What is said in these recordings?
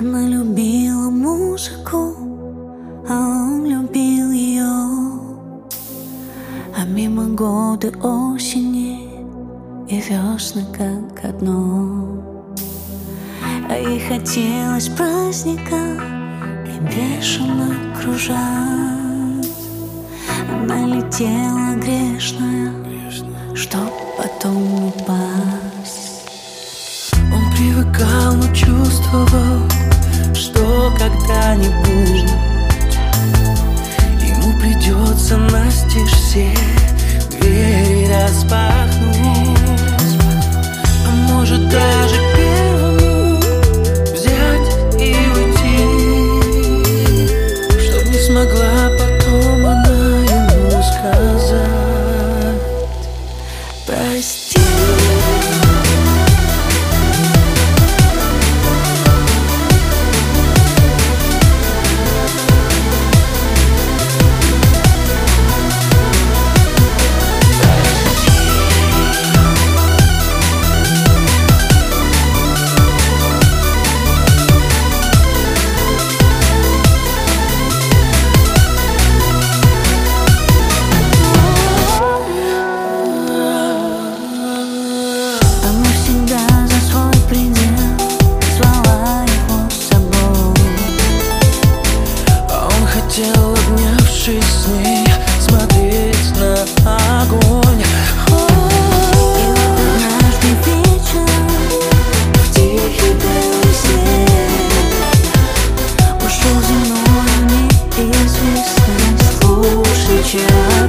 Она любила музыку, а он любил ее А мимо годы осени и весны как одно. А ей хотелось праздника и бешено кружать. Она летела грешная, чтоб потом упасть. Он привыкал, но чувствовал, что когда-нибудь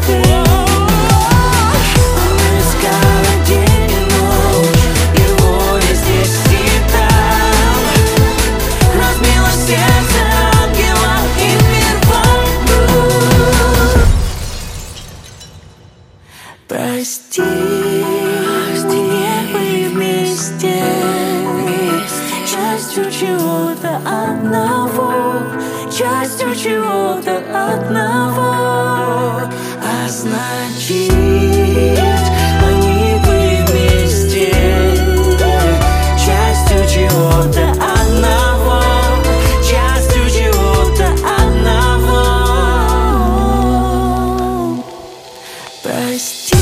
вокруг. Прости, не были вместе Частью чего-то одного Частью чего-то одного значит, они были вместе. Частью чего-то одного Частью чего-то одного. Прости